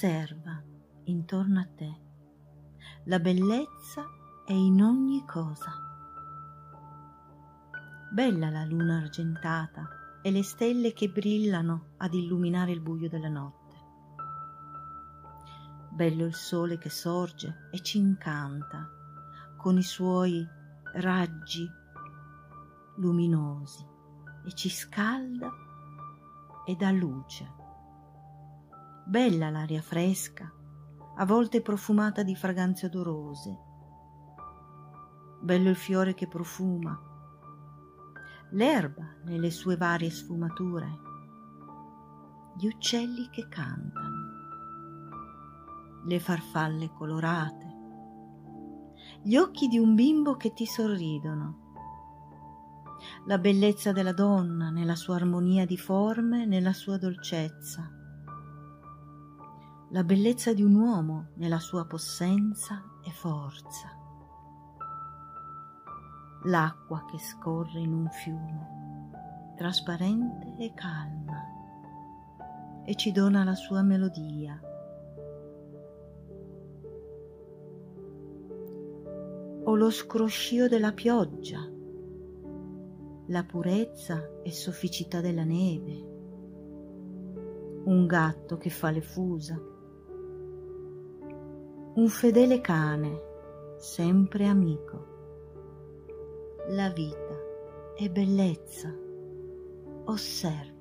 Osserva intorno a te. La bellezza è in ogni cosa. Bella la luna argentata e le stelle che brillano ad illuminare il buio della notte. Bello il sole che sorge e ci incanta con i suoi raggi luminosi e ci scalda e dà luce. Bella l'aria fresca, a volte profumata di fragranze odorose. Bello il fiore che profuma, l'erba nelle sue varie sfumature, gli uccelli che cantano, le farfalle colorate, gli occhi di un bimbo che ti sorridono, la bellezza della donna nella sua armonia di forme, nella sua dolcezza, la bellezza di un uomo nella sua possenza e forza, l'acqua che scorre in un fiume, trasparente e calma, e ci dona la sua melodia. O lo scroscio della pioggia, la purezza e sofficità della neve, un gatto che fa le fusa, un fedele cane, sempre amico. La vita è bellezza, osserva.